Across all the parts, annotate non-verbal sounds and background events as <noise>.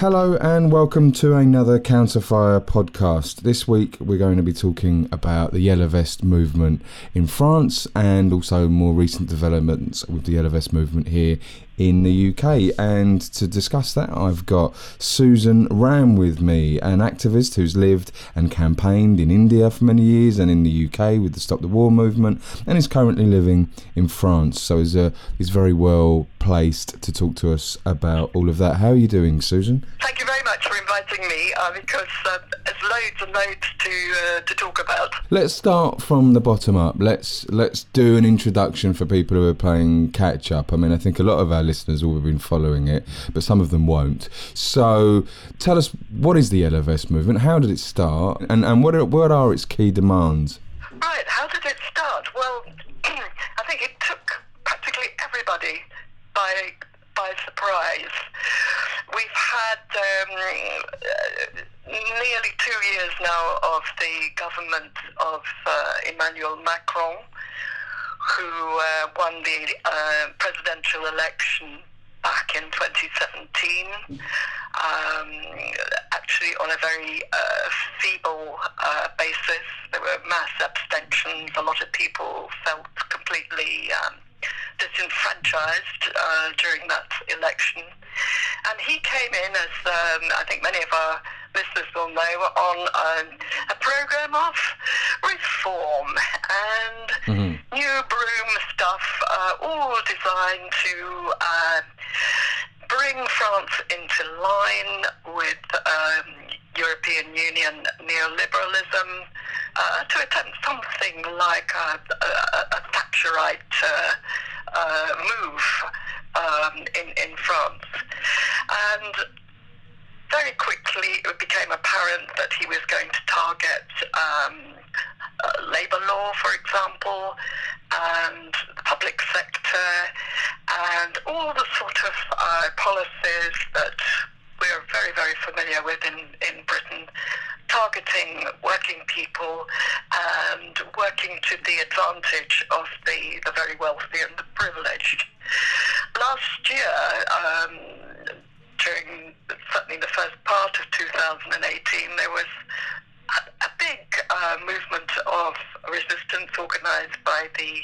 Hello and welcome to another Counterfire podcast. This week we're going to be talking about the Yellow Vest movement in France and also more recent developments with the Yellow Vest movement here in the UK. And to discuss that, I've got Susan Ram with me, an activist who's lived and campaigned in India for many years and in the UK with the Stop the War movement and is currently living in France. So is, uh, is very well placed to talk to us about all of that. How are you doing, Susan? Thank you very much for inviting me uh, because uh, there's loads and loads to uh, to talk about. Let's start from the bottom up. Let's let's do an introduction for people who are playing catch up. I mean, I think a lot of our listeners will have been following it, but some of them won't. So, tell us what is the Yellow Vest movement? How did it start, and and what are, what are its key demands? Right. How did it start? Well, <clears throat> I think it took practically everybody by by surprise. We've had um, uh, nearly two years now of the government of uh, Emmanuel Macron, who uh, won the uh, presidential election back in 2017, um, actually on a very uh, feeble uh, basis. There were mass abstentions. A lot of people felt completely um, disenfranchised uh, during that election. And he came in as, um, I think many of our listeners will know, on um, a program of reform and. New broom stuff, uh, all designed to uh, bring France into line with um, European Union neoliberalism, uh, to attempt something like a, a, a Thatcherite uh, uh, move um, in, in France. And very quickly it became apparent that he was going to target um, labour law, for example, and the public sector, and all the sort of uh, policies that we're very, very familiar with in, in Britain, targeting working people and working to the advantage of the, the very wealthy and the privileged. Last year, um, during certainly the first part of 2018, there was a, a big uh, movement of resistance organised by the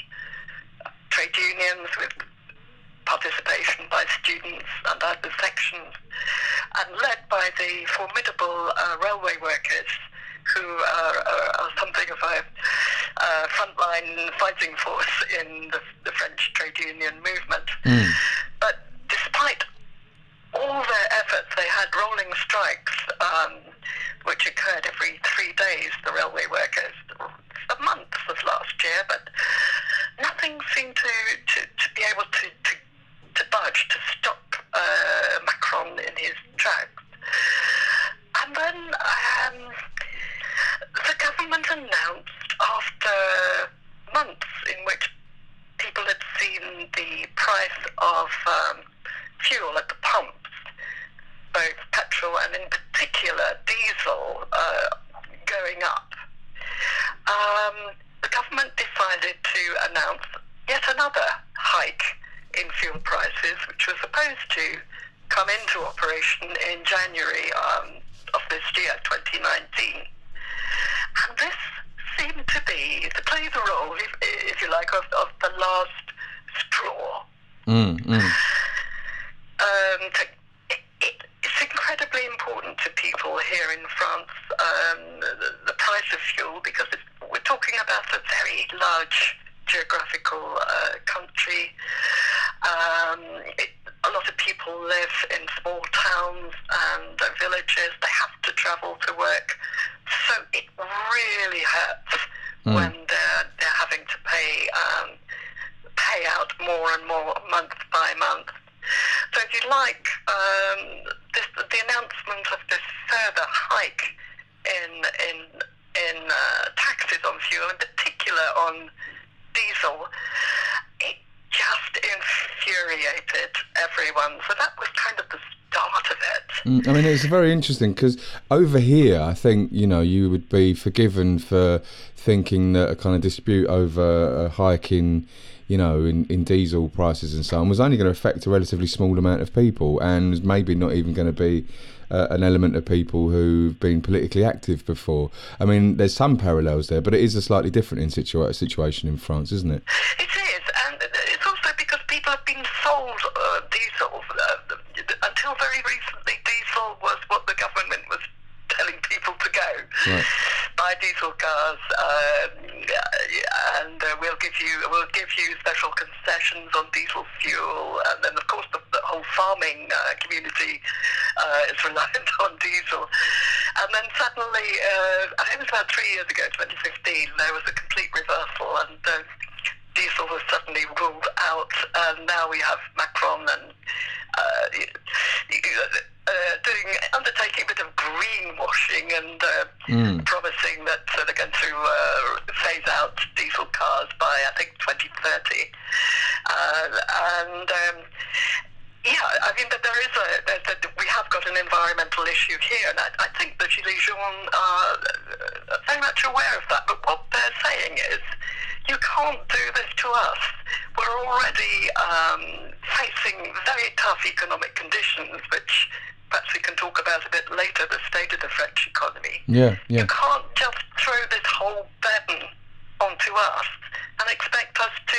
trade unions with participation by students and other sections, and led by the formidable uh, railway workers who are, are, are, something of a uh, frontline fighting force in the, the, French trade union movement. Mm. But despite all their efforts, they had rolling strikes, um, which occurred every three days, the railway workers, for months of last year, but nothing seemed to, to, to be able to, to to budge to stop uh, Macron in his tracks. And then um, the government announced after months in which people had seen the price of um, fuel at the pumps, both petrol and in particular diesel, uh, going up. Um, the government decided to announce yet another hike in fuel prices, which was supposed to come into operation in January um, of this year, 2019. And this seemed to be, to play the role, if, if you like, of, of the last straw. Mm, mm. Um, to, it, it, it's incredibly important to people here in France, um, the, the, price of fuel, because we're talking about a very large geographical uh, country. Um, it, a lot of people live in small towns and villages. They have to travel to work, so it really hurts mm. when they're they're having to pay um, pay out more and more month by month. So if you like, um, this, the announcement of this further hike in in in uh, taxes on fuel, in particular on diesel, it just infuriated everyone. So that was kind of the start of it. Mm, I mean, it's very interesting because over here, I think you know you would be forgiven for thinking that a kind of dispute over a in you know, in, in diesel prices and so on, was only going to affect a relatively small amount of people, and maybe not even going to be uh, an element of people who've been politically active before. I mean, there's some parallels there, but it is a slightly different in situa- situation in France, isn't it? It is, and it's also because people have been sold uh, diesel. Uh, until very recently, diesel was what the government was telling people to go. Buy diesel cars, um, and uh, we'll give you we'll give you special concessions on diesel fuel, and then of course the, the whole farming uh, community uh, is <laughs> reliant on diesel. And then suddenly, uh, I think it was about three years ago, 2015, there was a complete reversal, and uh, diesel was suddenly ruled out, and now we have Macron and uh, uh, doing undertaking a bit of greenwashing and uh, Mm. promising that uh, they're going to uh, phase out diesel cars by I think 2030, uh, and. Um, yeah, I mean that there is a that, that we have got an environmental issue here, and I, I think the Gilets jaunes are uh, very much aware of that. But what they're saying is, you can't do this to us. We're already um, facing very tough economic conditions, which perhaps we can talk about a bit later. The state of the French economy. Yeah, yeah. You can't just throw this whole burden onto us and expect us to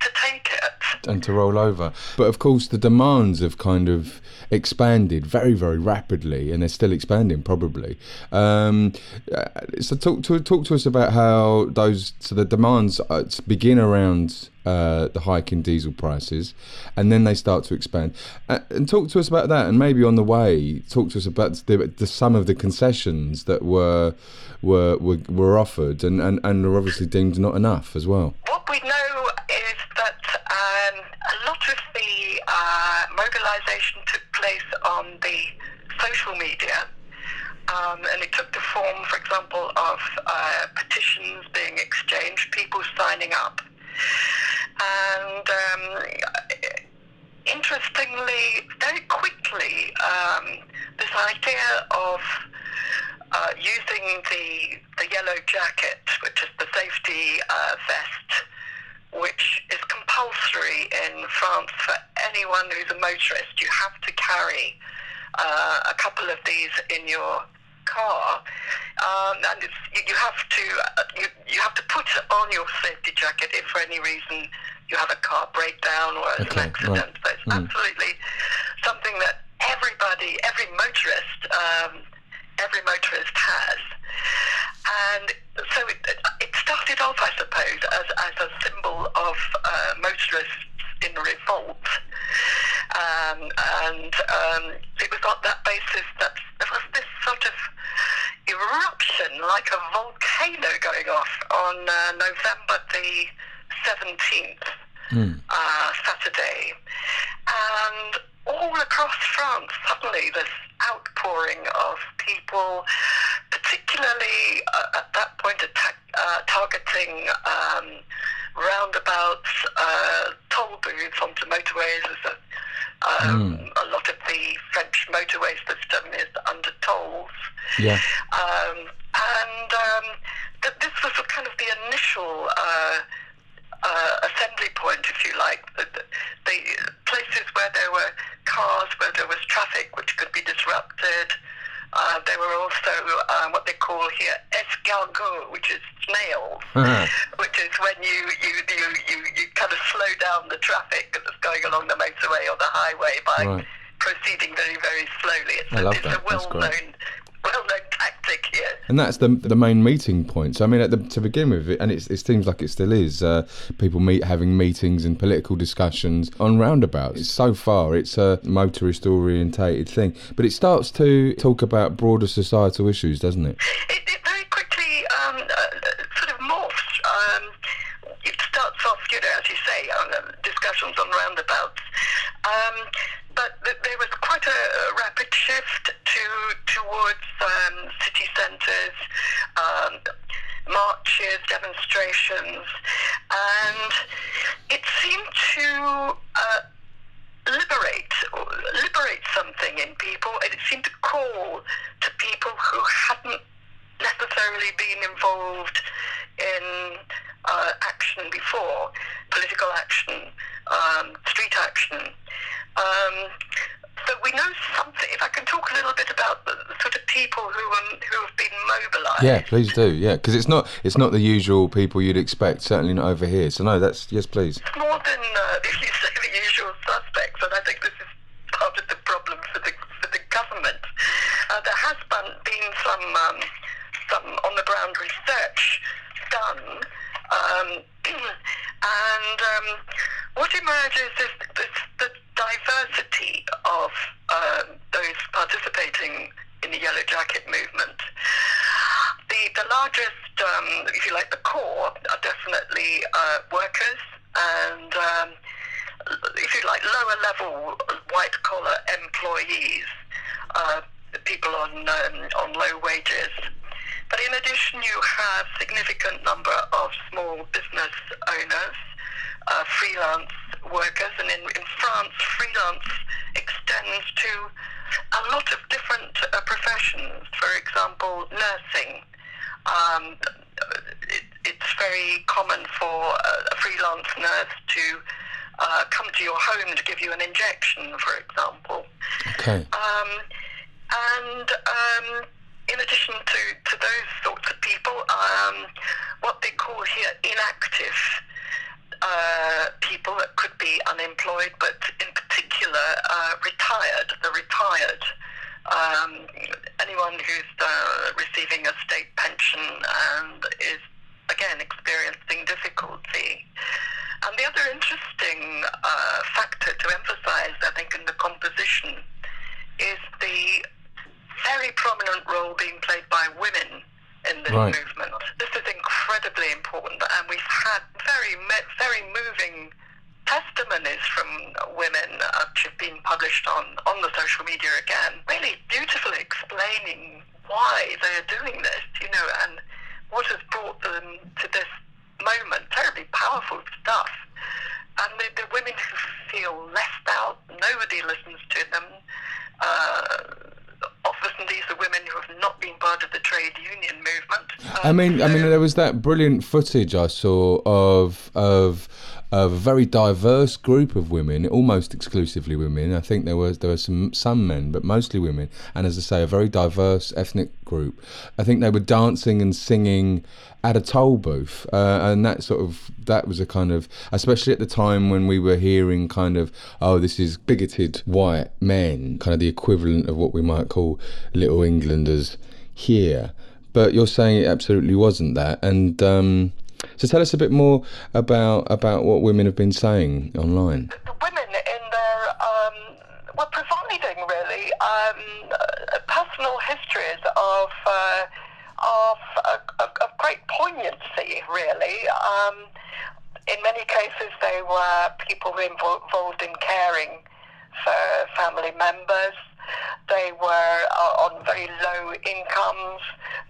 to take it. and to roll over. But of course, the demands have kind of expanded very, very rapidly, and they're still expanding probably. Um, uh, so talk to talk to us about how those so the demands uh, begin around. Uh, the hike in diesel prices, and then they start to expand. Uh, and talk to us about that, and maybe on the way, talk to us about the, the some of the concessions that were were were, were offered, and, and, and are obviously deemed not enough as well. What we know is um, a lot of the uh, mobilization took place on the social media. Um, and it took the form, for example, of uh, petitions being exchanged, people signing up. And um, interestingly, very quickly, um, this idea of uh, using the the yellow jacket, which is the safety uh, vest, which is compulsory in France for anyone who's a motorist. You have to carry uh, a couple of these in your car, um, and it's, you, you have to uh, you, you have to put on your safety jacket if for any reason you have a car breakdown or Okay, an right. accident. So it's Mm. absolutely something that everybody, every motorist, um, every motorist has. And so it, it started off, I suppose, as, as a symbol of uh, motorists in revolt. Um, and um, it was on that basis that there was this sort of eruption, like a volcano going off on uh, November the 17th Mm. uh, Saturday, and all across France, suddenly this outpouring of people, particularly uh, at that point attack, uh, targeting um, roundabouts, uh, toll booths onto motorways. As a, um, a lot of the French motorway system is under tolls. Yeah. Um, and um, th- this was a kind of the initial uh, assembly point, if you like, the, the, places where there were cars, where there was traffic which could be disrupted. Uh, there were also uh, what they call here escargots, which is snails, Uh-huh. <laughs> which is when you, you, you, you, you kind of slow down the traffic that's going along the motorway or the highway by Right. proceeding very, very slowly. It's, I a, love it's that. a That's great. Well-known, tactic here. And that's the the main meeting point. So I mean, at the, to begin with, it, and it's, it seems like it still is. Uh, people meet having meetings and political discussions on roundabouts. So far, it's a motorist orientated thing, but it starts to talk about broader societal issues, doesn't it? it, it very quickly um, uh, sort of morphs. Um, it starts off, you know, as you say, on uh, discussions on roundabouts. Um, but th- there was quite a rapid shift to towards um, city centres, um, marches, demonstrations, and it seemed to uh, liberate liberate something in people, and it seemed to call to people who hadn't necessarily been involved in uh, action before, political action. Um, so we know something. If I can talk a little bit about the, the sort of people who um, who have been mobilised. Yeah, please do. Yeah, because it's not it's not the usual people you'd expect. Certainly not over here. So no, that's yes, please. It's more than uh, <laughs> if you say the usual suspects, and I think this is part of the problem for the for the government. Uh, there has been, been some um, some on the ground research done. Um, <clears throat> and um, what emerges is this, the diversity of uh, those participating in the Yellow Jacket movement. The, the largest, um, if you like, the core are definitely uh, workers and, um, if you like, lower level white collar employees, uh, people on, um, on low wages. But in addition, you have a significant number of small business owners, uh, freelance workers, and in, in France, freelance extends to a lot of different uh, professions. For example, nursing. Um, it, it's very common for a, freelance nurse to uh, come to your home to give you an injection, for example. Okay. Um, and um, in addition to, to those sorts of people, um, what they call here inactive uh, people unemployed, but in particular uh, retired, the retired. Um, anyone who's uh, receiving a state pension and is again experiencing difficulty. And the other interesting uh, factor to emphasize, I think, in the composition is the very prominent role being played by women in this Right. movement. This is incredibly important, and we've had very, me- very moving testimonies from women uh, which have been published on, on the social media again, really beautifully explaining why they are doing this, you know, and what has brought them to this moment. Terribly powerful stuff. And the, the women who feel left out, nobody listens to them. Uh, often these are women who have not been part of the trade union movement. I mean, I mean, there was that brilliant footage I saw of of of a very diverse group of women, almost exclusively women. I think there was there were some some men, but mostly women. And as I say, a very diverse ethnic group. I think they were dancing and singing at a toll booth, uh, and that sort of that was a kind of, especially at the time when we were hearing kind of, oh, this is bigoted white men, kind of the equivalent of what we might call Little Englanders here but you're saying it absolutely wasn't that. And um, so, tell us a bit more about about what women have been saying online. the women in their um, were providing really um, uh, personal histories of uh, of, of, of great poignancy. Really, um, in many cases, they were people involved in caring for family members. They were uh, on very low incomes.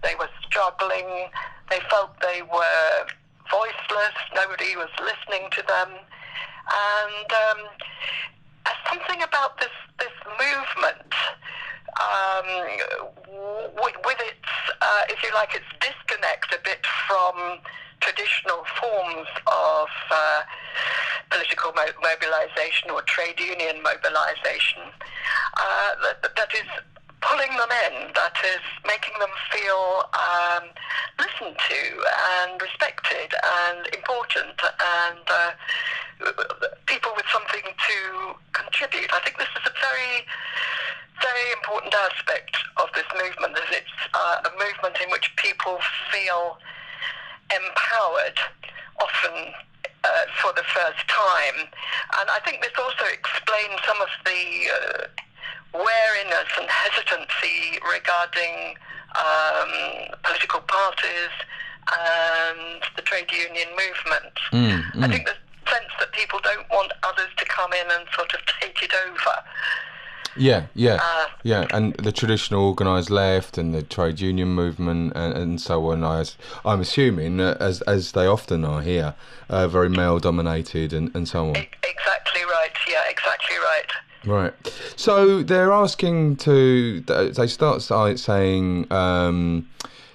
They were struggling. They felt they were voiceless. Nobody was listening to them. And um, something about this this movement um, with, with its, uh, if you like, its disconnect a bit from traditional forms of uh, political mo- mobilization or trade union mobilization uh, that, that is pulling them in, that is making them feel um, listened to and respected and important and uh, people with something to contribute. I think this is a very, very important aspect of this movement, that it's uh, a movement in which people feel empowered, often uh, for the first time. And I think this also explains some of the uh, wariness and hesitancy regarding um, political parties and the trade union movement. Mm, I mm. think the sense that people don't want others to come in and sort of take it over. Yeah, yeah, Uh, yeah, and the traditional organised left and the trade union movement and, and so on. I, I'm assuming, uh, as as they often are here, uh, very male dominated and, and so on. Exactly right. Yeah, exactly right. Right. So they're asking to. They start saying, um,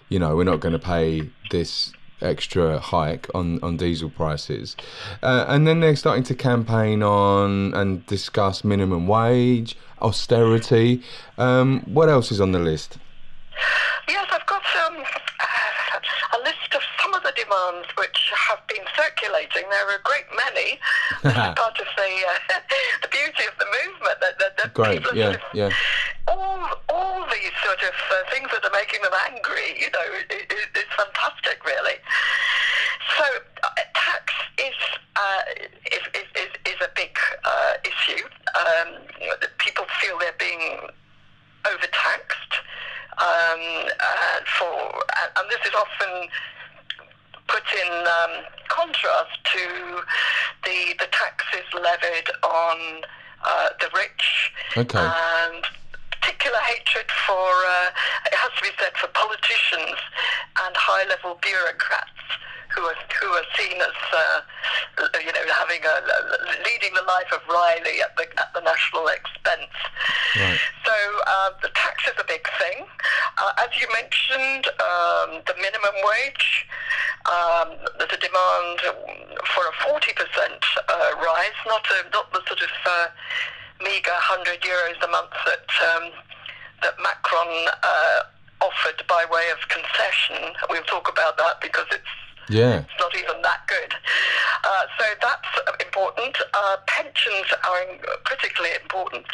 you know, we're not going to pay this extra hike on, on diesel prices. Uh, and then they're starting to campaign on and discuss minimum wage, austerity. Um, what else is on the list? Yes, I've got um, a list of some of the demands which have been circulating. There are a great many. <laughs> This is part of the uh, <laughs> the beauty of the movement. That, that, that Great, people yeah, yeah. All all these sort of uh, things that are making them angry, you know, i i it's fantastic, really. So uh, tax is, uh, is, is, is is a big uh, issue. Um, people feel they're being overtaxed um, and for and, and this is often put in um, contrast to the the taxes levied on uh, the rich Okay. and particular hatred for uh, it has to be said for politicians and high level bureaucrats who are who are seen as uh, you know having a leading the life of Riley at the at the national expense. Right. So uh, the tax is a big thing. Uh, as you mentioned, um, the minimum wage. Um, there's a demand for a 40% uh, rise, not a, not the sort of uh, meager 100 euros a month that um, that Macron uh, offered by way of concession. We'll talk about that because it's Yeah. it's not even that good. Uh, so that's important. Uh, pensions are critically important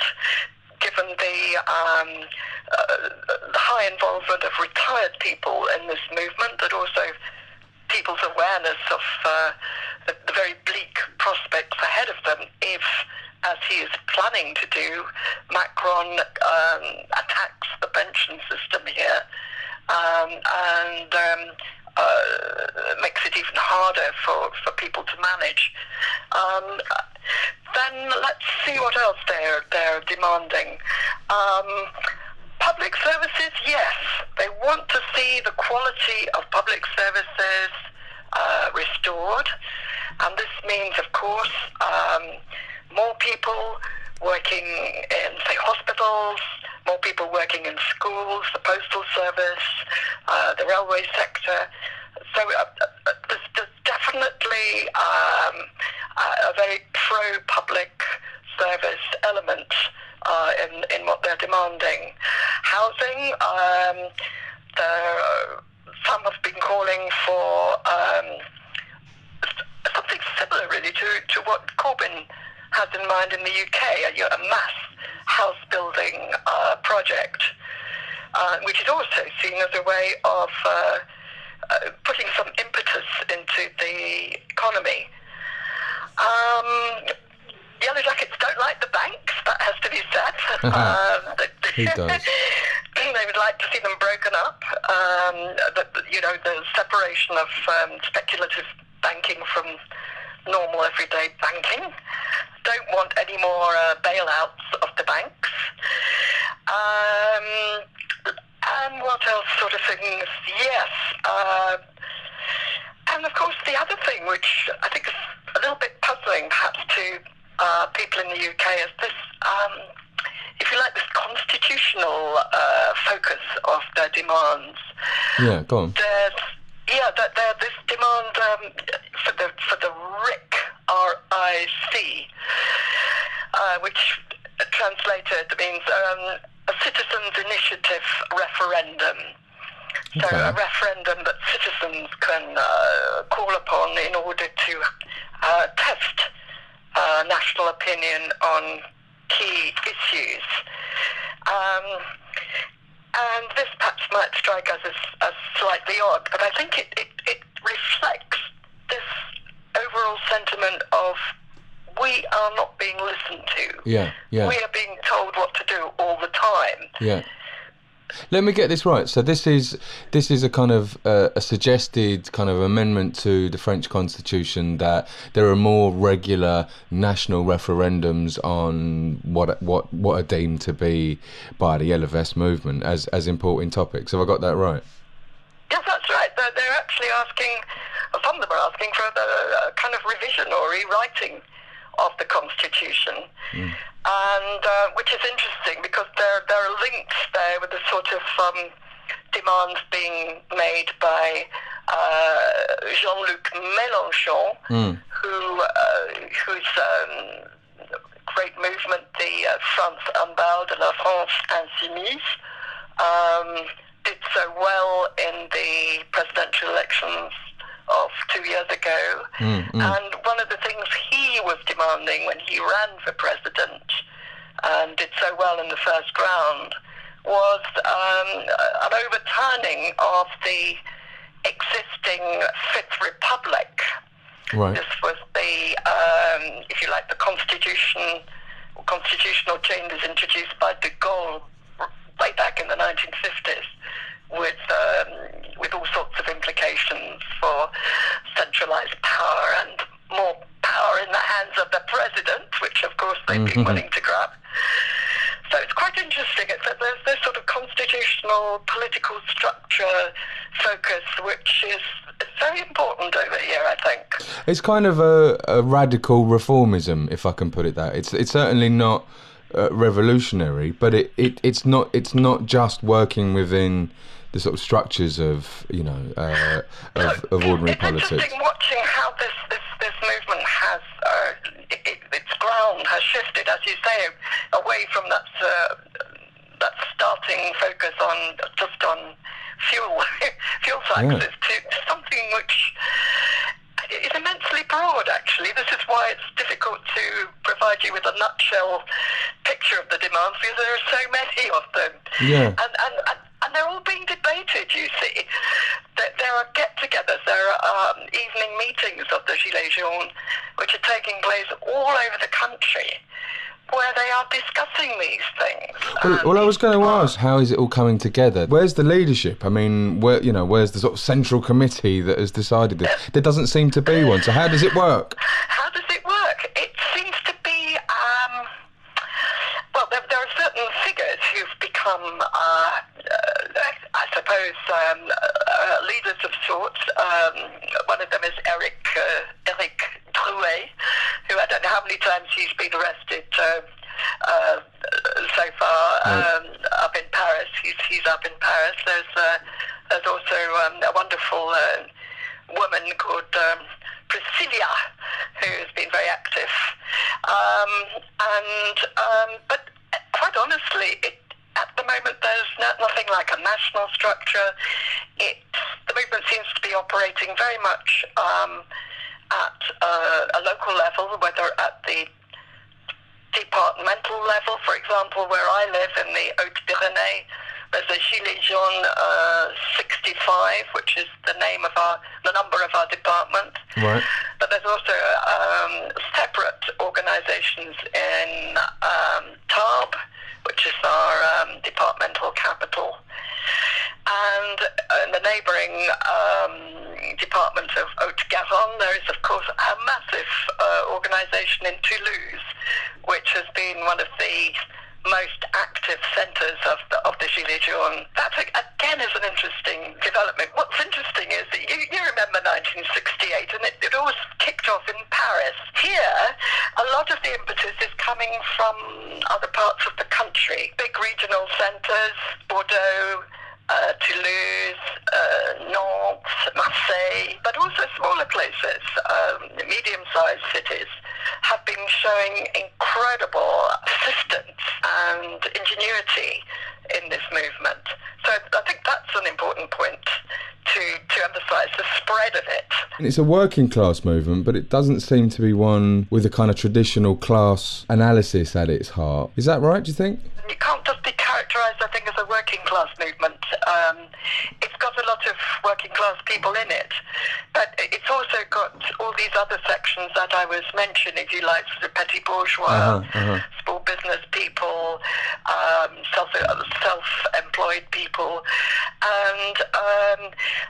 given the, um, uh, high involvement of retired people in this movement, but also people's awareness of uh, the, the very bleak prospects ahead of them if, as he is planning to do, Macron um, attacks the pension system here um, and um, uh, makes it even harder for, for people to manage. Um, then let's see what else they're, they're demanding. Um, public services, yes. They want to see the quality of public services uh, restored. And this means, of course, um, more people working in, say, hospitals, more people working in schools, the postal service, uh, the railway sector. So uh, uh, there's, there's definitely um, a very pro-public service element uh, in, in what they're demanding. Housing, um, some have been calling for um, something similar, really, to, to what Corbyn has in mind in the UK, a, a mass house building uh, project, uh, which is also seen as a way of uh, uh, putting some impetus into the economy. Um, Yellow Jackets don't like the banks, that has to be said. <laughs> um, they, Who <laughs> does? they would like to see them broken up. Um, the, the- you know, the separation of um, speculative banking from normal everyday banking. Don't want any more uh, bailouts of the banks. Um, and what else sort of things? Yes. Uh, and of course, the other thing, which I think is a little bit puzzling perhaps to uh, people in the UK, is this, um, if you like, this constitutional uh, focus of their demands. Yeah, go on. There's, yeah, that there, this demand um, for the for the RIC, R-I-C, uh, which translated means um, a citizens' initiative referendum. So Okay. a referendum that citizens can uh, call upon in order to uh, test uh, national opinion on key issues. Um, and this perhaps might strike us as, as slightly odd, but I think it, it, it reflects this overall sentiment of we are not being listened to. Yeah, yeah. We are being told what to do all the time. Yeah. Let me get this right. So this is this is a kind of uh, a suggested kind of amendment to the French Constitution that there are more regular national referendums on what what what are deemed to be by the Yellow Vest movement as as important topics. Have I got that right? Yes, that's right. They're, they're actually asking, some of them are asking for a, a kind of revision or rewriting of the Constitution, and uh, which is interesting because there there are links there with the sort of um, demands being made by uh, Jean-Luc Mélenchon, mm. who uh, whose um, great movement, the uh, France Unbowed, La France Insoumise, um, did so well in the presidential elections of two years ago. Mm, mm. And one of the things he was demanding when he ran for president and did so well in the first round was um, an overturning of the existing Fifth Republic. Right. This was the, um, if you like, the constitution, constitutional changes introduced by de Gaulle way back in the 1950s with um, with all sorts of implications for centralized power and more power in the hands of the president, which of course they've mm-hmm. been willing to grab. So it's quite interesting. It's that there's this sort of constitutional political structure focus, which is very important over here, I think. It's kind of a, a radical reformism, if I can put it that. It's it's certainly not uh, revolutionary, but it, it it's not it's not just working within the sort of structures of you know uh, of, of, ordinary it's politics. interesting watching how this this, this movement has uh, it, its ground has shifted, as you say, away from that uh, that starting focus on just on fuel <laughs> fuel taxes yeah. to something which is immensely broad, actually. This is why it's difficult to provide you with a nutshell picture of the demands because there are so many of them. Yeah. And and they're all being debated, you see. There are get-togethers, there are um, evening meetings of the Gilets jaunes, which are taking place all over the country where they are discussing these things. Well, well, I was going to ask, how is it all coming together? Where's the leadership? I mean, where you know, where's the sort of central committee that has decided this? There doesn't seem to be one. So how does it work? How does it work? It seems to be. Um, well, there, there, are certain figures who've become. Uh, um, uh, leaders of sorts. Um, one of them is Eric uh, Eric Drouet, who I don't know how many times he's been arrested uh, uh so far um, up in Paris. He's, he's up in Paris. There's uh, there's also um, a wonderful uh, woman called um, Priscilla, who's been very active. Um, and um, but quite honestly, it at the moment, there's nothing like a national structure. It, the movement seems to be operating very much um, at uh, a local level, whether at the departmental level, for example, where I live in the Hautes-Pyrénées, there's a Gilets jaunes uh, 65, which is the name of our, the number of our department. Right. But there's also um, separate organizations in um, which is our capital. And in the neighbouring um, department of Haute-Garonne, there is, of course, a massive uh, organisation in Toulouse, which has been one of the most active centres of the, of the Gilets jaunes. That, again, is an interesting development. What's interesting is that you, you remember 1968, and it, it always kicked off in Paris. Here, a lot of the impetus is coming from other parts of the country, big regional centres, Bordeaux, uh, Toulouse, uh, Nantes, Marseille, but also smaller places, um, medium-sized cities, have been showing incredible persistence and ingenuity in this movement. So I think that's an important point to, to emphasise the spread of it. It's a working class movement, but it doesn't seem to be one with a kind of traditional class analysis at its heart. Is that right, do you think? You can't just be characterised, I think, as a working class movement. Um, it's got a lot of working class people in it, but it's also got all these other sections that I was mentioning, if you like, sort of petty bourgeois, uh-huh, uh-huh. small business people, um, self self-employed people, and um,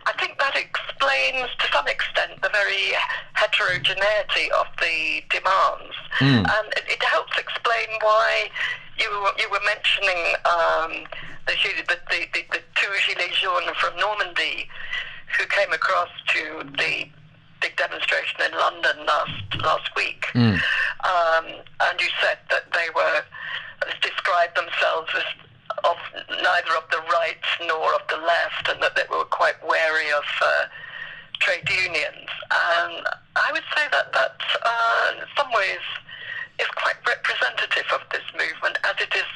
I think that explains to some extent the very heterogeneity of the demands, mm. and it, it helps explain why you you were mentioning um, the, the, the, the two jaunes from Normandy who came across to the big demonstration in London last last week, mm. um, and you said that they were described themselves as of neither of the right nor of the left, and that they were quite wary of uh, trade unions. And I would say that that, uh, in some ways, is quite representative of this movement as it is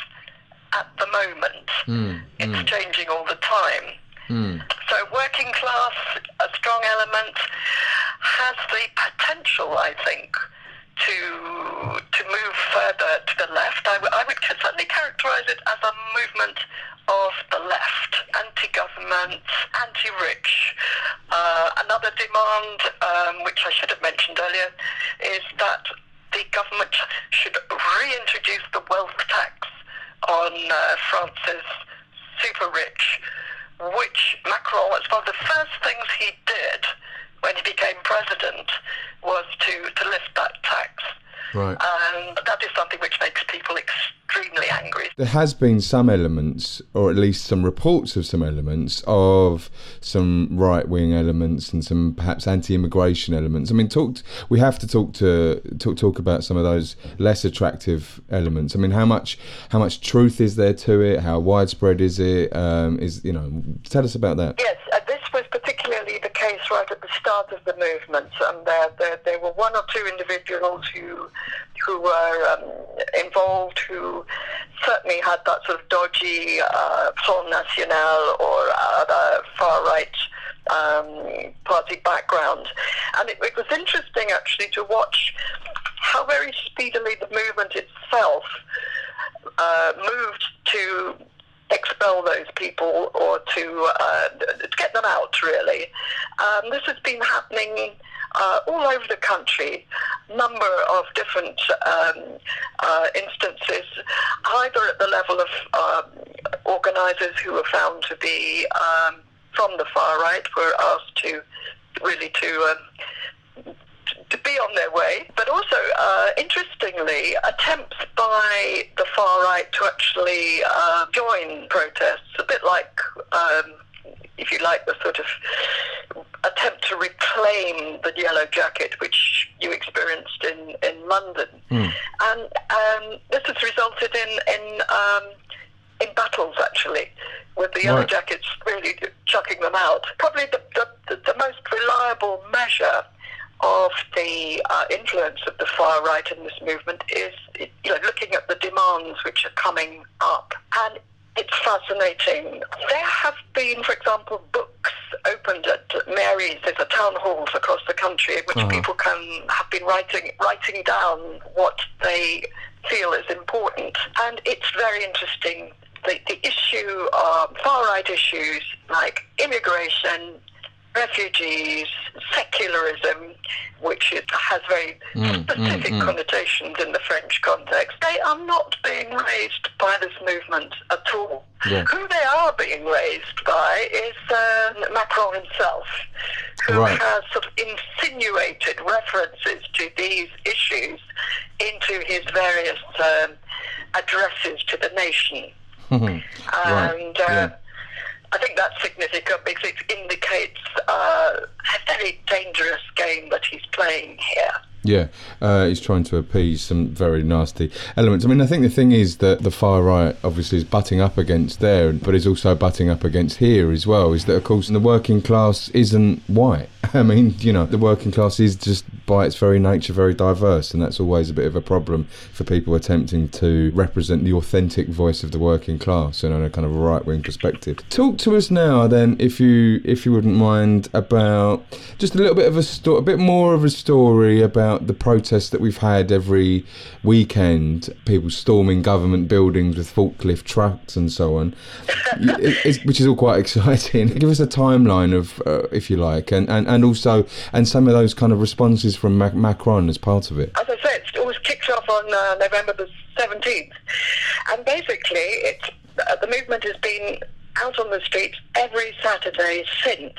at the moment. Mm, it's mm. changing all the time. Mm. So working class, a strong element, has the potential, I think, to to move further to the left. I, w- I would certainly characterise it as a movement of the left, anti-government, anti-rich. Uh, another demand, um, which I should have mentioned earlier, is that the government should reintroduce the wealth tax on uh, France's super rich, which Macron, was one of the first things he did when he became president was to, to lift that tax. Right. And that is something which makes people extremely angry. There has been some elements, or at least some reports of some elements, of some right wing elements and some perhaps anti immigration elements. I mean, talk. We have to talk to talk talk about some of those less attractive elements. I mean, how much how much truth is there to it? How widespread is it? Um, is you know, tell us about that. Yes, uh, this was particularly the case right at the start of the movement, and there there, there were one or two individuals who who were um, involved who certainly had that sort of dodgy uh, Front National or other far right um, party background. And it, it was interesting actually to watch how very speedily the movement itself uh, moved to expel those people or to, uh, to get them out, really. Um, this has been happening uh, all over the country, number of different um, uh, instances, either at the level of um, organisers who were found to be um, from the far right, were asked to really to um, to be on their way, but also, uh, interestingly, attempts by the far right to actually uh, join protests, a bit like, um, if you like, the sort of attempt to reclaim the yellow jacket, which you experienced in, in London. Mm. And um, this has resulted in, in um, in battles actually, with the yellow Right. jackets really chucking them out. Probably the, the, the, the most reliable measure of the uh, influence of the far right in this movement is you know, looking at the demands which are coming up. And it's fascinating. There have been, for example, books opened at mairies, there's a town halls across the country in which Uh-huh. people can have been writing writing down what they feel is important. And it's very interesting. The, the issue of far right issues like immigration, refugees, secularism, which is, has very Mm, specific mm, mm. connotations in the French context, they are not being raised by this movement at all. Yeah. Who they are being raised by is uh, Macron himself, who Right. has sort of insinuated references to these issues into his various um, addresses to the nation. <laughs> right. And uh, yeah. I think that's significant because it indicates uh, a very dangerous game that he's playing here. Yeah, uh, he's trying to appease some very nasty elements. I mean, I think the thing is that the far right obviously is butting up against there, but is also butting up against here as well. Is that, of course, the working class isn't white. <laughs> I mean, you know, the working class is just by its very nature very diverse, and that's always a bit of a problem for people attempting to represent the authentic voice of the working class and a kind of right wing perspective. Talk to us now, then, if you if you wouldn't mind, about just a little bit of a sto- a bit more of a story about the protests that we've had every weekend. People storming government buildings with forklift trucks and so on, <laughs> It- which is all quite <laughs> exciting. Give us a timeline of, uh, if you like, and, and, and also and some of those kind of responses from Mac- Macron as part of it. As I said, it was kicked off on uh, November the 17th. And basically, it's, uh, the movement has been out on the streets every Saturday since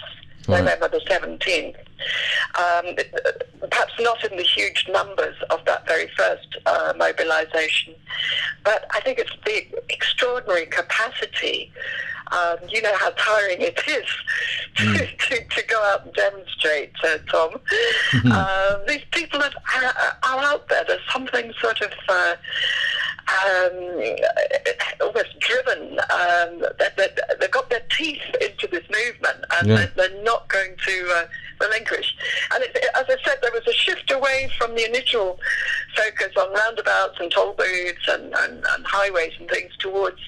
Right. November the 17th. Um, uh, perhaps not in the huge numbers of that very first uh, mobilisation, but I think it's the extraordinary capacity. Um, you know how tiring it is to, <laughs> to, to go out and demonstrate, uh, Tom. um, these people are, are, are out there. There's something sort of uh, um, almost driven. Um, they, they've got their teeth into this movement, and Yeah. they're, they're not going to uh, relinquish. And it, as I said, there was a shift away from the initial focus on roundabouts and toll booths and, and, and highways and things towards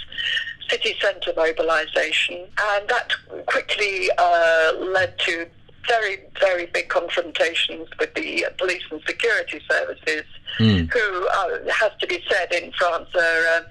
city centre mobilisation, and that quickly uh, led to very, very big confrontations with the police and security services, mm. who, uh, has to be said, in France are. Uh,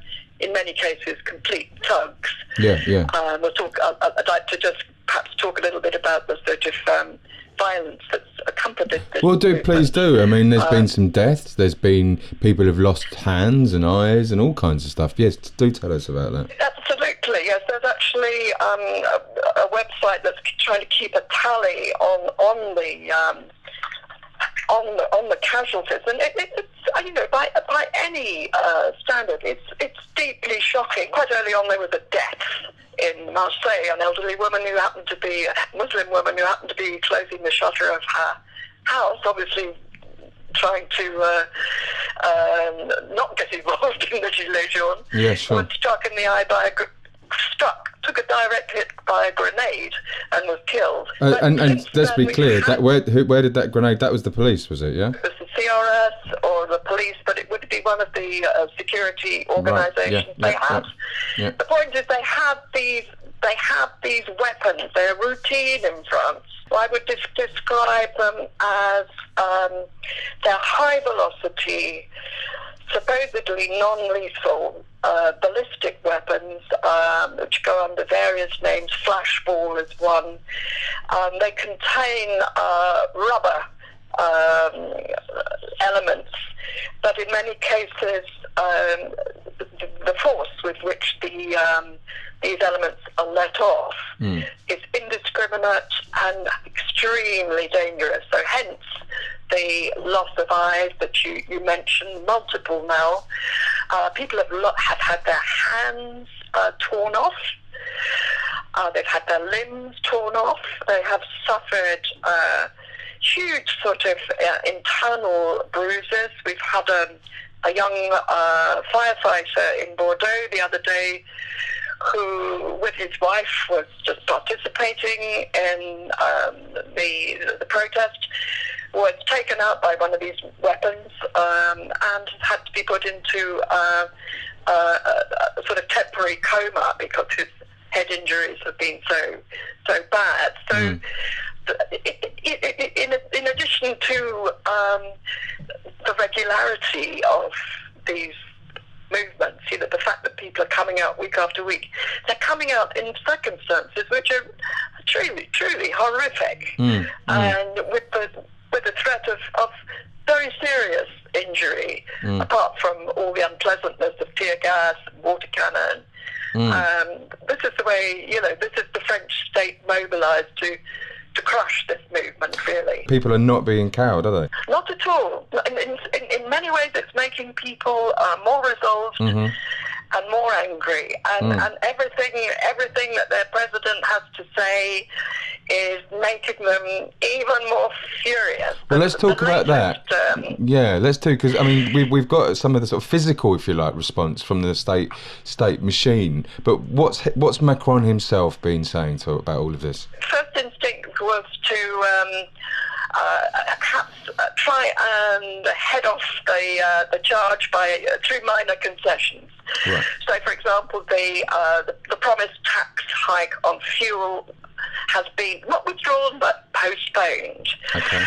in many cases, complete thugs. Yeah, yeah. Um, we'll talk. I'd like to just perhaps talk a little bit about the sort of um, violence that's accompanied this. Well, do please do. I mean, there's been some deaths. There's been people who've lost hands and eyes and all kinds of stuff. Yes, do tell us about that. Absolutely. Yes, there's actually um, a, a, website that's trying to keep a tally on on the. Um, on the, on the casualties, and it, it, it's you know by by any uh, standard, it's it's deeply shocking. Quite early on, there was a death in Marseille, an elderly woman who happened to be a Muslim woman who happened to be closing the shutter of her house, obviously trying to uh, um, not get involved <laughs> in the Gilets jaunes, yeah, sure. was struck in the eye by a struck took a direct hit by a grenade and was killed. Uh, and, and let's be clear, that where who, where did that grenade? That was the police, was it? Yeah. It was the CRS or the police, but it would be one of the uh, security organisations right. yeah, they yeah, have. Yeah. The point is, they have these they have these weapons. They're routine in France. I would describe them as um, they're high velocity supposedly non-lethal uh, ballistic weapons, um, which go under various names. Flashball is one. Um, they contain uh, rubber um, elements, but in many cases, um, the, the, force with which the um, these elements are let off mm. is indiscriminate and extremely dangerous. So, hence the loss of eyes that you, you mentioned, multiple now. Uh, people have, lo- have had their hands uh, torn off. Uh, they've had their limbs torn off. They have suffered uh, huge sort of uh, internal bruises. We've had a, a young uh, firefighter in Bordeaux the other day who, with his wife, was just participating in um, the the protest was taken out by one of these weapons um, and had to be put into uh, uh, a, sort of temporary coma because his head injuries have been so so bad. So. Mm. In, in addition to um, the regularity of these movements, you know, the fact that people are coming out week after week, they're coming out in circumstances which are truly, truly horrific. Mm, mm. And with the with the threat of, of very serious injury, mm. apart from all the unpleasantness of tear gas, water cannon. Mm. Um, this is the way, you know, this is the French state mobilised to to crush this movement, really. People are not being cowed, are they? Not at all. In, in, in many ways, it's making people uh, more resolved. Mm-hmm and more angry, and, mm. and everything everything that their president has to say is making them even more furious. Well, let's talk about that. Um, yeah, let's do because I mean we've we've got some of the sort of physical, if you like, response from the state state machine. But what's what's Macron himself been saying to about all of this? First instinct was to. Um, uh, perhaps uh, try and head off the uh, the charge by uh, through minor concessions. Right. So, for example, the, uh, the, the promised tax hike on fuel has been not withdrawn but postponed. Okay.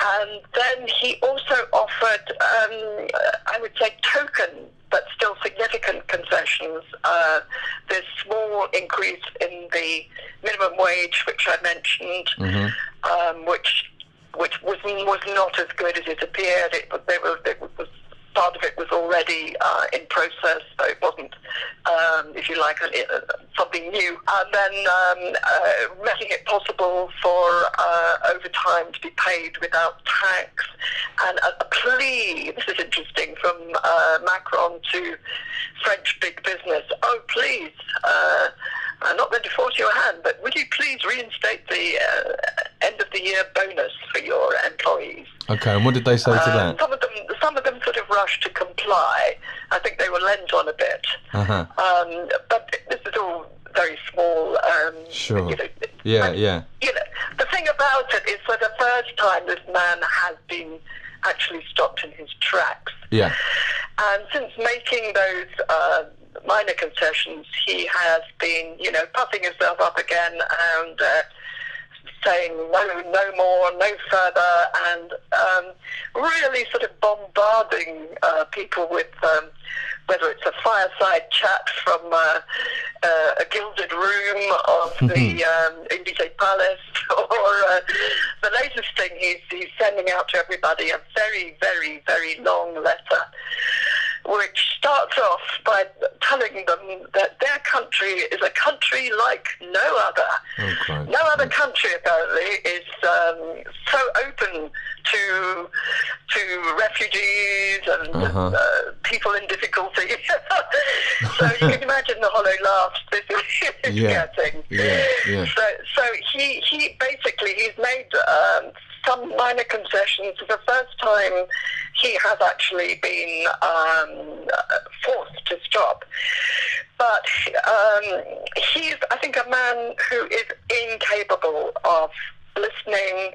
And then he also offered, um, I would say, token but still significant concessions. Uh, this small increase in the minimum wage, which I mentioned, mm-hmm. um, which which was was not as good as it appeared. It, there was, it was part of it was already uh, in process, so it wasn't, um, if you like, uh, something new. And then um, uh, making it possible for uh, overtime to be paid without tax. And a, a this is interesting, from uh, Macron to French big business. Oh, please. Uh, I'm not going to force your hand, but would you please reinstate the end of the year bonus for your employees? Okay, and what did they say to um, that? Some of them, some of them sort of rushed to comply. I think they were lent on a bit. Uh-huh. Um, but this is all very small. Um, sure. You know, yeah, and, yeah. You know, the thing about it is, for the first time, this man has been actually stopped in his tracks. Yeah. And since making those uh, minor concessions, he has been, you know, puffing himself up again and uh, saying no, no more, no further, and um, really sort of bombarding uh, people with um, whether it's a fireside chat from uh, uh, a gilded room of the um, Palace, <laughs> or uh, the latest thing he's, he's sending out to everybody a very, very, very long letter which starts off by telling them that their country is a country like no other. Oh, no other country, apparently, is um, so open to to refugees and Uh-huh. uh, people in difficulty. <laughs> so you can imagine the hollow laughs this is <laughs> Yeah. getting. Yeah, yeah. So, so he, he basically he's made um, some minor concessions. For the first time, he has actually been um, forced to stop. But um, he's, I think, a man who is incapable of listening,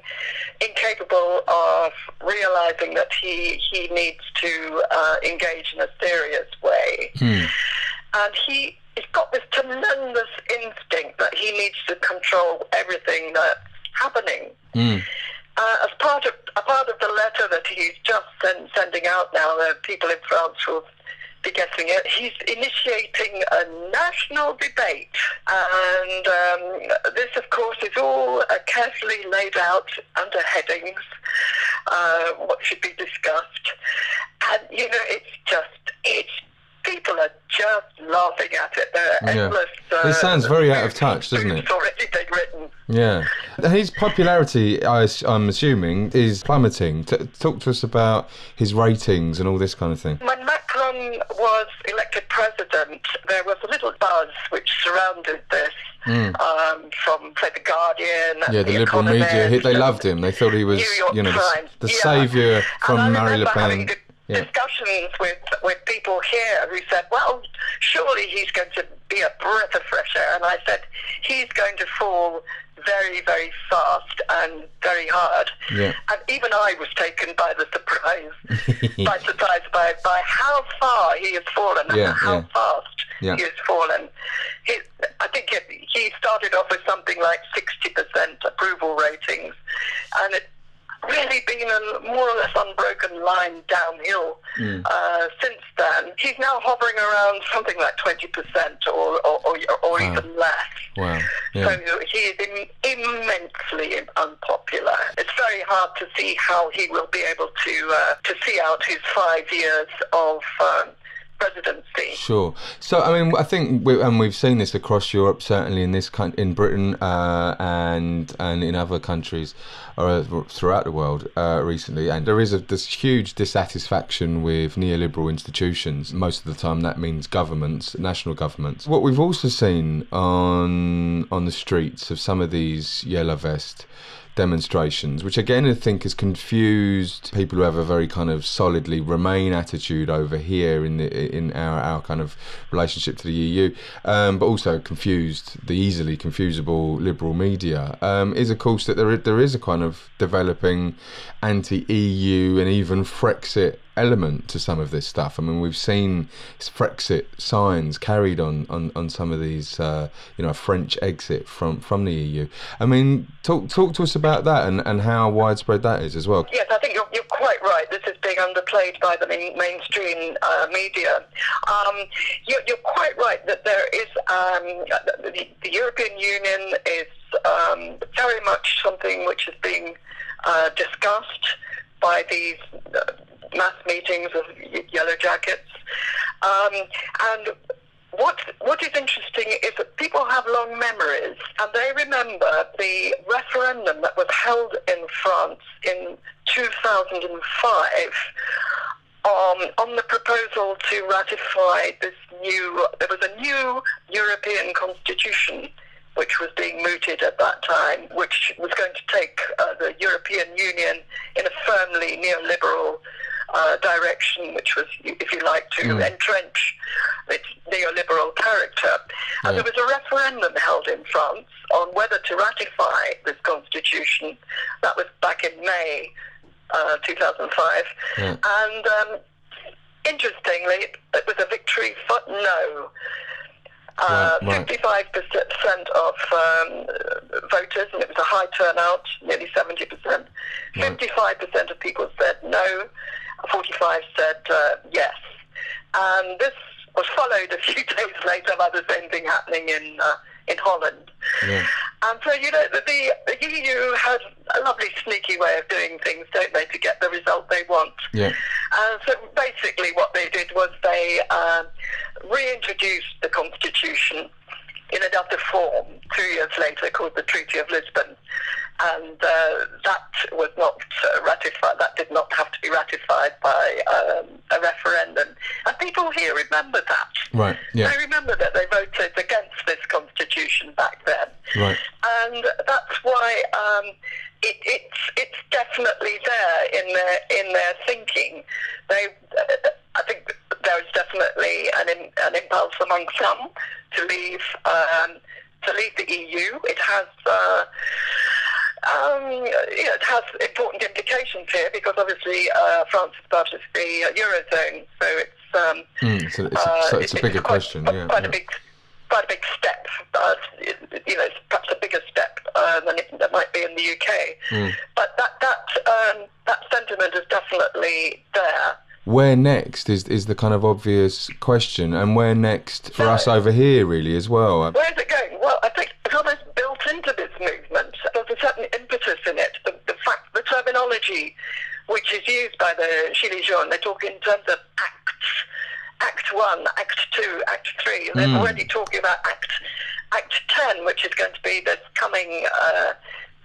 incapable of realizing that he he needs to uh, engage in a serious way Hmm. and he he's got this tremendous instinct that he needs to control everything that's happening. Hmm. Uh, as part of a part of the letter that he's just send, sending out now, the people in France will be getting it. He's initiating a national debate, and um, this, of course, is all uh, carefully laid out under headings. Uh, what should be discussed, and you know, it's just it's people are just laughing at it. There are Yeah. endless. Uh, It sounds very out of touch, doesn't it? proofs Already been written. Yeah. His popularity, I, am assuming, is plummeting. T- talk to us about his ratings and all this kind of thing. When Macron was elected president, there was a little buzz which surrounded this um, from, say, The Guardian. and. Yeah, the liberal media, Economist he- they loved him. They thought he was, you know, the, Times. the Yeah. saviour from Marine Le Pen. Yeah. Discussions with, with people here who said, well, surely he's going to be a breath of fresh air. And I said, he's going to fall very, very fast and very hard. Yeah. And even I was taken by the surprise, <laughs> by surprise by, by how far he has fallen Yeah, and how yeah. fast Yeah. he has fallen. He, I think it, he started off with something like 60% approval ratings, and it's really been a more or less unbroken line downhill Hmm. uh, since then. He's now hovering around something like 20% or, or, or, or Wow. even less. Wow. Yeah. So he is Im- immensely unpopular. It's very hard to see how he will be able to uh, to see out his five years of um, presidency. Sure. So, I mean, I think, we, and we've seen this across Europe, certainly in this coun- in Britain uh, and and in other countries uh, throughout the world uh, recently. And there is a, this huge dissatisfaction with neoliberal institutions. Most of the time, that means governments, national governments. What we've also seen on on the streets of some of these yellow vest demonstrations, which again I think has confused people who have a very kind of solidly Remain attitude over here in the in our, our kind of relationship to the EU, um, but also confused the easily confusable liberal media. Um, is of course that there there is a kind of developing anti-EU and even Frexit element to some of this stuff. I mean, we've seen Frexit signs carried on on, on some of these, uh, you know, French exit from from the EU. I mean, talk talk to us about that and, and how widespread that is as well. Yes, I think you're, you're quite right. This is being underplayed by the main, mainstream uh, media. Um, you're, you're quite right that there is um, the, the European Union is um, very much something which is being uh, discussed by these uh, mass meetings of yellow jackets. Um, and what what is interesting is that people have long memories, and they remember the referendum that was held in France in 2005 um, on the proposal to ratify this new. There was a new European constitution. Which was being mooted at that time, which was going to take uh, the European Union in a firmly neoliberal uh, direction, which was, if you like, to Mm. entrench its neoliberal character. And there was a referendum held in France on whether to ratify this constitution. That was back in May uh, 2005. Yeah. And um, interestingly, it was a victory for no. Uh, Right, right. 55% of um, voters, and it was a high turnout, nearly 70%. 55% of people said no, 45 said uh, yes. And this was followed a few <laughs> days later by the same thing happening in uh, in Holland. Yeah. And so, you know, the, the, EU has a lovely sneaky way of doing things, don't they, to get the result they want. Yeah. Uh, so basically, what they did was they um, reintroduced the constitution in another form two years later, called the Treaty of Lisbon, and uh, that was not uh, ratified. That did not have to be ratified by um, a referendum, and people here remember that. Right. Yeah. They remember that they voted against this constitution back then Right. and that's why um, it, it's it's definitely there in their in their thinking. They, uh, I think, there is definitely an im- an impulse among some to leave um, to leave the EU. It has. Uh, um, you know, it has important implications here because obviously uh, France is part of the uh, eurozone, so it's um, Mm, so it's, uh, so it's a it- bigger quite, question. Quite, Yeah. quite yeah. a big, quite a big step. Uh, you know, it's perhaps a bigger step uh, than it that might be in the UK. Mm. But that that um, that sentiment is definitely there. Where next is is the kind of obvious question, and where next for us over here, really, as well. Where is it going? Well, I think it's almost built into this movement. There's a certain impetus in it. The, the fact, the terminology which is used by the Gilets jaunes, they talk in terms of acts. Act 1, Act 2, Act 3. They're Mm. already talking about Act Act 10, which is going to be this coming, uh,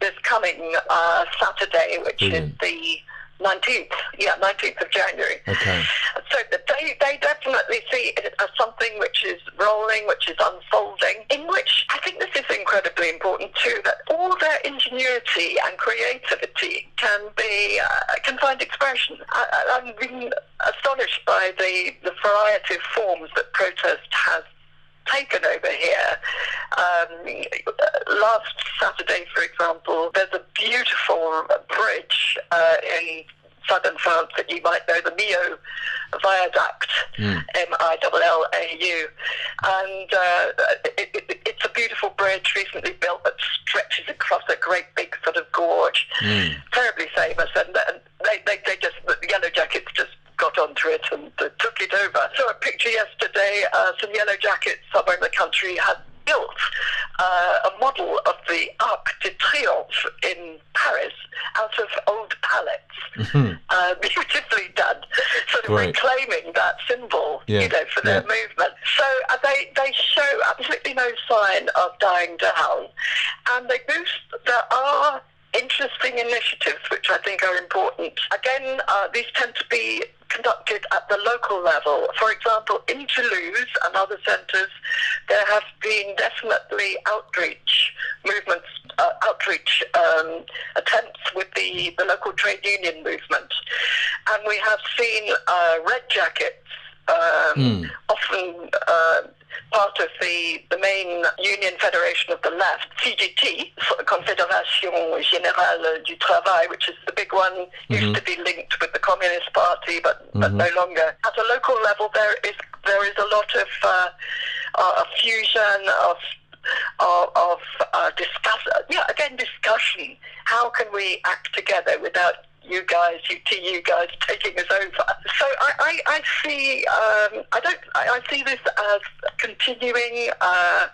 this coming uh, Saturday, which Brilliant. is the 19th. Yeah, 19th of January. Okay. So they, they definitely see it as something which is rolling, which is unfolding, in which I think this is incredibly important too, that all their ingenuity and creativity can be, uh, can find expression. I, I've been astonished by the, the variety of forms that protest has taken over here. Um, last Saturday, for example, there's a beautiful bridge uh, in southern France that you might know, the Millau Viaduct, Mm. M-I-L-L-A-U. And uh, it, it, it's a beautiful bridge recently built that stretches across a great big sort of gorge. Mm. Terribly famous. And, and they, they, they just, the Yellow Jackets just got onto it and uh, it over. I saw a picture yesterday, uh, some Yellow Jackets somewhere in the country had built uh, a model of the Arc de Triomphe in Paris out of old pallets. Mhm. Uh, <laughs> beautifully done, sort of Great. reclaiming that symbol, Yeah, you know, for their yeah. movement. So uh, they they show absolutely no sign of dying down, and they boost. There are interesting initiatives which I think are important. Again, uh, these tend to be conducted at the local level. For example, in Toulouse and other centres, there have been definitely outreach movements, uh, outreach um, attempts with the, the local trade union movement. And we have seen uh, red jackets um, Mm. often uh, part of the, the main union federation of the left, CGT, Confédération Générale du Travail, which is the big one, used to be linked with the Communist Party, but, but no longer. At a local level, there is there is a lot of uh, uh, a fusion of of, of uh, discuss. Yeah, again, discussion. How can we act together without you guys, you TU guys, taking us over? So I, I, I see. Um, I don't. I, I see this as continuing. Uh,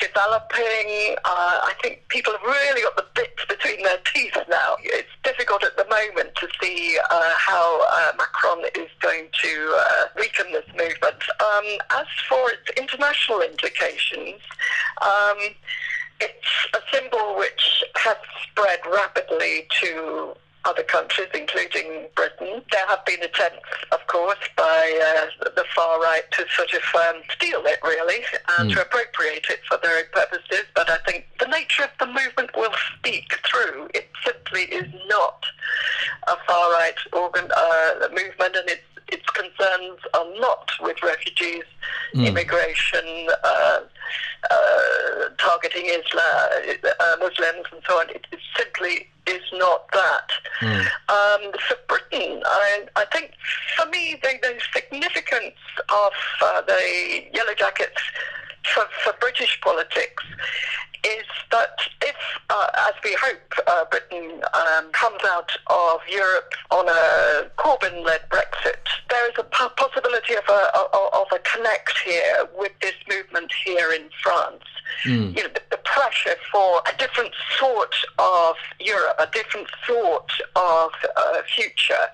developing. Uh, I think people have really got the bits between their teeth now. It's difficult at the moment to see uh, how uh, Macron is going to uh, weaken this movement. Um, as for its international implications, um, it's a symbol which has spread rapidly to other countries, including Britain. There have been attempts, of course, by uh, the far right to sort of um, steal it, really, and mm. to appropriate it for their own purposes. But I think the nature of the movement will speak through. It simply is not a far right organ uh, movement, and its its concerns are not with refugees, mm. immigration. Uh, uh, targeting Islam, uh, Muslims and so on. It, it, simply is not that. Mm. Um, for Britain, I, I, think for me the, the significance of uh, the Yellow Jackets for, for British politics is that if, uh, as we hope, uh, Britain um, comes out of Europe on a Corbyn-led Brexit, there is a possibility of a, of a connect here with this movement here in France. Mm. You know, the, the, pressure for a different sort of Europe, a different sort of uh, future.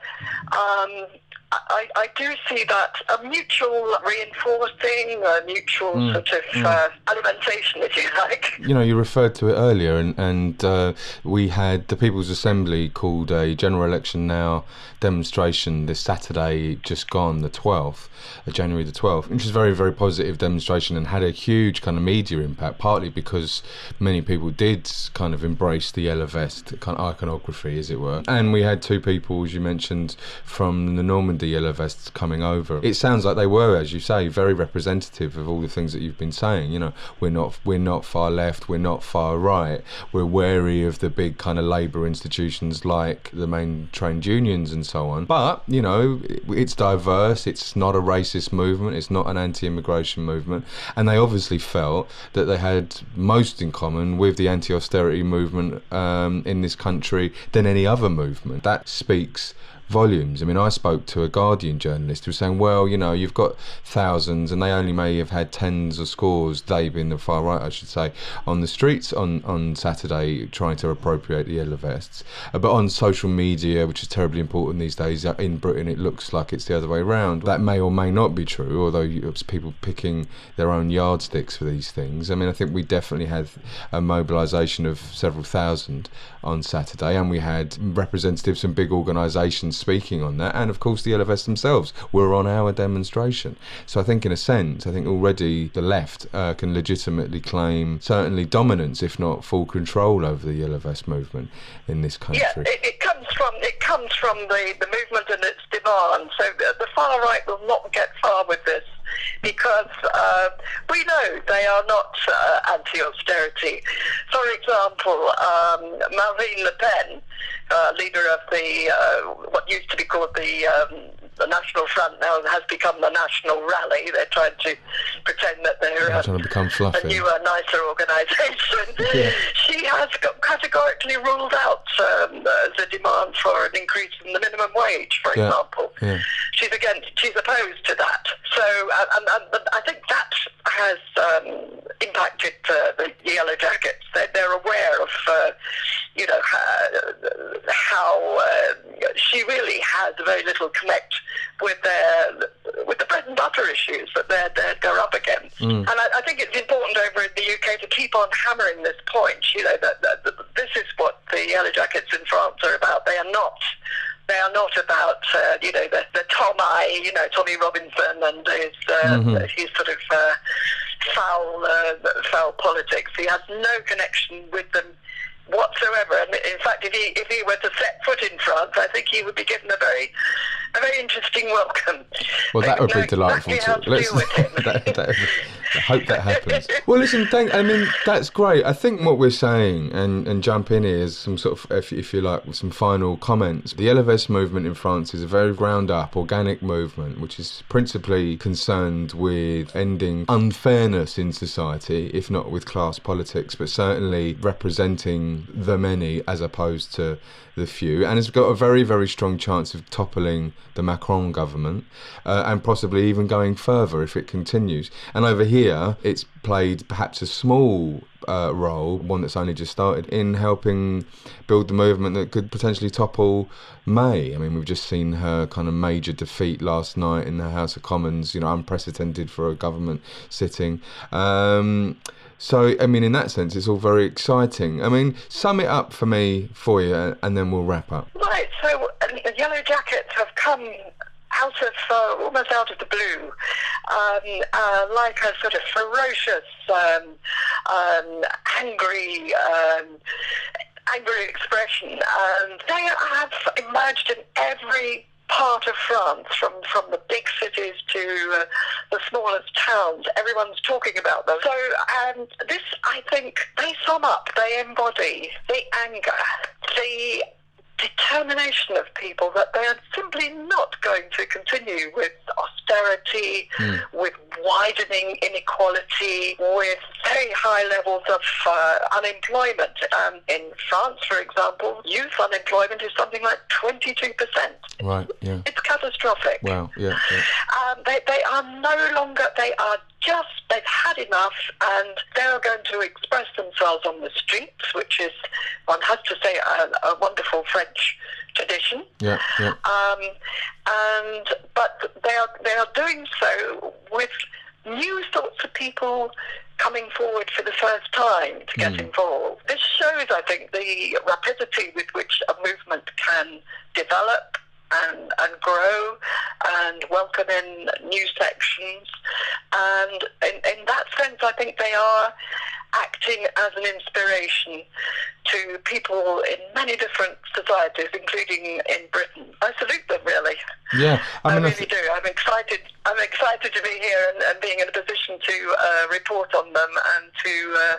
Um, I, I, do see that a mutual reinforcing, a mutual mm, sort of mm. uh, alimentation, if you like. You know, you referred to it earlier, and, and uh, we had the People's Assembly called a general election now demonstration this Saturday, just gone, the 12th, uh, January the 12th, which was a very, very positive demonstration and had a huge kind of media impact, partly because many people did kind of embrace the yellow vest kind of iconography, as it were. And we had two people, as you mentioned, from the Normandy yellow vests coming over. It sounds like they were, as you say, very representative of all the things that you've been saying. You know, we're not we're not far left, we're not far right. We're wary of the big kind of labour institutions like the main trained unions and so on. But you know, it's diverse. It's not a racist movement. It's not an anti-immigration movement. And they obviously felt that they had most in common with the anti-austerity movement um, in this country than any other movement. That speaks volumes. I mean, I spoke to a Guardian journalist who was saying, well, you know, you've got thousands and they only may have had tens of scores, they being the far right, I should say, on the streets on, on Saturday trying to appropriate the yellow vests. Uh, but on social media, which is terribly important these days, uh, in Britain it looks like it's the other way around. That may or may not be true, although it's people picking their own yardsticks for these things. I mean, I think we definitely had a mobilisation of several thousand on Saturday, and we had representatives from big organisations speaking on that, and of course the LFS themselves were on our demonstration. So I think, in a sense, I think already the left uh, can legitimately claim certainly dominance, if not full control, over the LFS movement in this country. Yeah, it, it comes from it comes from the, the movement and its demand. So the, the far right will not get far with this because uh, we know they are not uh, anti-austerity. For example, um, Marine Le Pen, uh, leader of the uh, what used to be called the um, the National Front now has become the National Rally. They're trying to pretend that they're, they're trying to become fluffy. a newer, nicer organisation. <laughs> yeah. She has categorically ruled out um, the demand for an increase in the minimum wage, for yeah. example. Yeah. She's against, she's opposed to that. So, and, and, I think that has um, impacted uh, the Yellow Jackets. They're, they're aware of, uh, you know, how, how uh, she really has very little connect with their with the bread and butter issues that they're they're, they're up against. Mm. And I, I, think it's important over in the UK to keep on hammering this point. You know that, that, that this is what the Yellow Jackets in France are about. They are not they are not about uh, you know the, the Tom I, you know Tommy Robinson and his uh, mm-hmm. his sort of uh, foul uh, foul politics. He has no connection with them whatsoever. And in fact, if he if he were to set foot in France, I think he would be given a very a very interesting welcome. Well, that would be delightful. To, let's, <laughs> that, that, I hope that happens. well, listen, thank. I mean, that's great. I think what we're saying, and, and jump in here, is some sort of, if, if you like, some final comments. The Vest movement in France is a very ground up, organic movement, which is principally concerned with ending unfairness in society, if not with class politics, but certainly representing the many as opposed to the few, and it's got a very, very strong chance of toppling the Macron government, uh, and possibly even going further if it continues. And over here here it's played perhaps a small uh, role, one that's only just started, in helping build the movement that could potentially topple May. I mean, we've just seen her kind of major defeat last night in the House of Commons, you know, unprecedented for a government sitting. Um, so, I mean, in that sense, it's all very exciting. I mean, sum it up for me for you, and then we'll wrap up. Right. So, uh, Yellow Jackets have come out of uh, almost out of the blue, um, uh, like a sort of ferocious, um, um, angry. Um, angry expression, and they have emerged in every part of France, from, from the big cities to uh, the smallest towns. Everyone's talking about them. So, and this, I think, they sum up, they embody the anger, the determination of people that they are simply not going to continue with austerity, mm. with widening inequality, with very high levels of uh, unemployment. Um, in France, for example, youth unemployment is something like 22%. Right, yeah. It's catastrophic. Wow, yeah. yeah. Um, they, they are no longer, they are just, they've had enough and they're going to express themselves on the streets, which is, one has to say, a, a wonderful French tradition. Yeah, yeah. Um, and, but they are, they are doing so with new sorts of people coming forward for the first time to get mm. involved. This shows, I think, the rapidity with which a movement can develop and, and grow and welcome in new sections. And in, in that sense, I think they are acting as an inspiration to people in many different societies, including in Britain. I salute them, really. Yeah, I, mean, I really do. I'm excited. I'm excited to be here and, and being in a position to uh, report on them and to. Uh,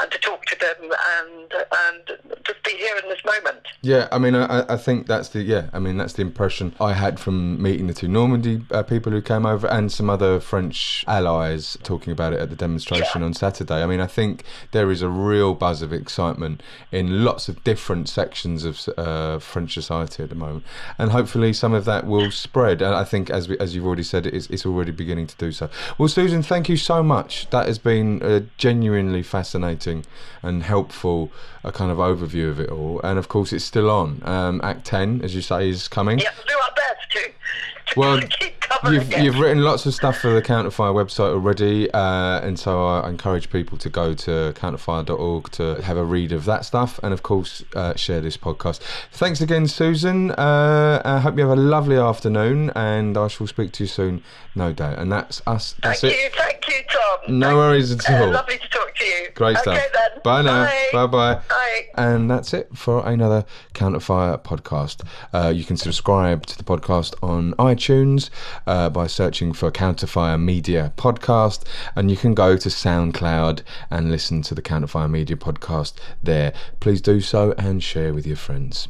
and to talk to them and and just be here in this moment. Yeah, I mean, I, I think that's the yeah, I mean that's the impression I had from meeting the two Normandy uh, people who came over and some other French allies talking about it at the demonstration yeah. on Saturday. I mean, I think there is a real buzz of excitement in lots of different sections of uh, French society at the moment, and hopefully some of that will spread. And I think, as we, as you've already said, it's, it's already beginning to do so. Well, Susan, thank you so much. That has been uh, genuinely fascinating interesting and helpful a kind of overview of it all. And of course, it's still on. Um, Act 10, as you say, is coming. Yeah, do our best to well, you've, you've written lots of stuff for the Counterfire website already, uh, and so I encourage people to go to counterfire.org to have a read of that stuff, and of course uh, share this podcast. Thanks again, Susan. Uh, I hope you have a lovely afternoon, and I shall speak to you soon, no doubt. And that's us. That's thank it. you, thank you, Tom. No thank, worries at all. lovely to talk to you. Great okay, stuff. Then. Bye now. Bye bye. Bye. And that's it for another Counterfire podcast. Uh, you can subscribe to the podcast on iTunes uh, by searching for Counterfire Media Podcast, and you can go to SoundCloud and listen to the Counterfire Media Podcast there. Please do so and share with your friends.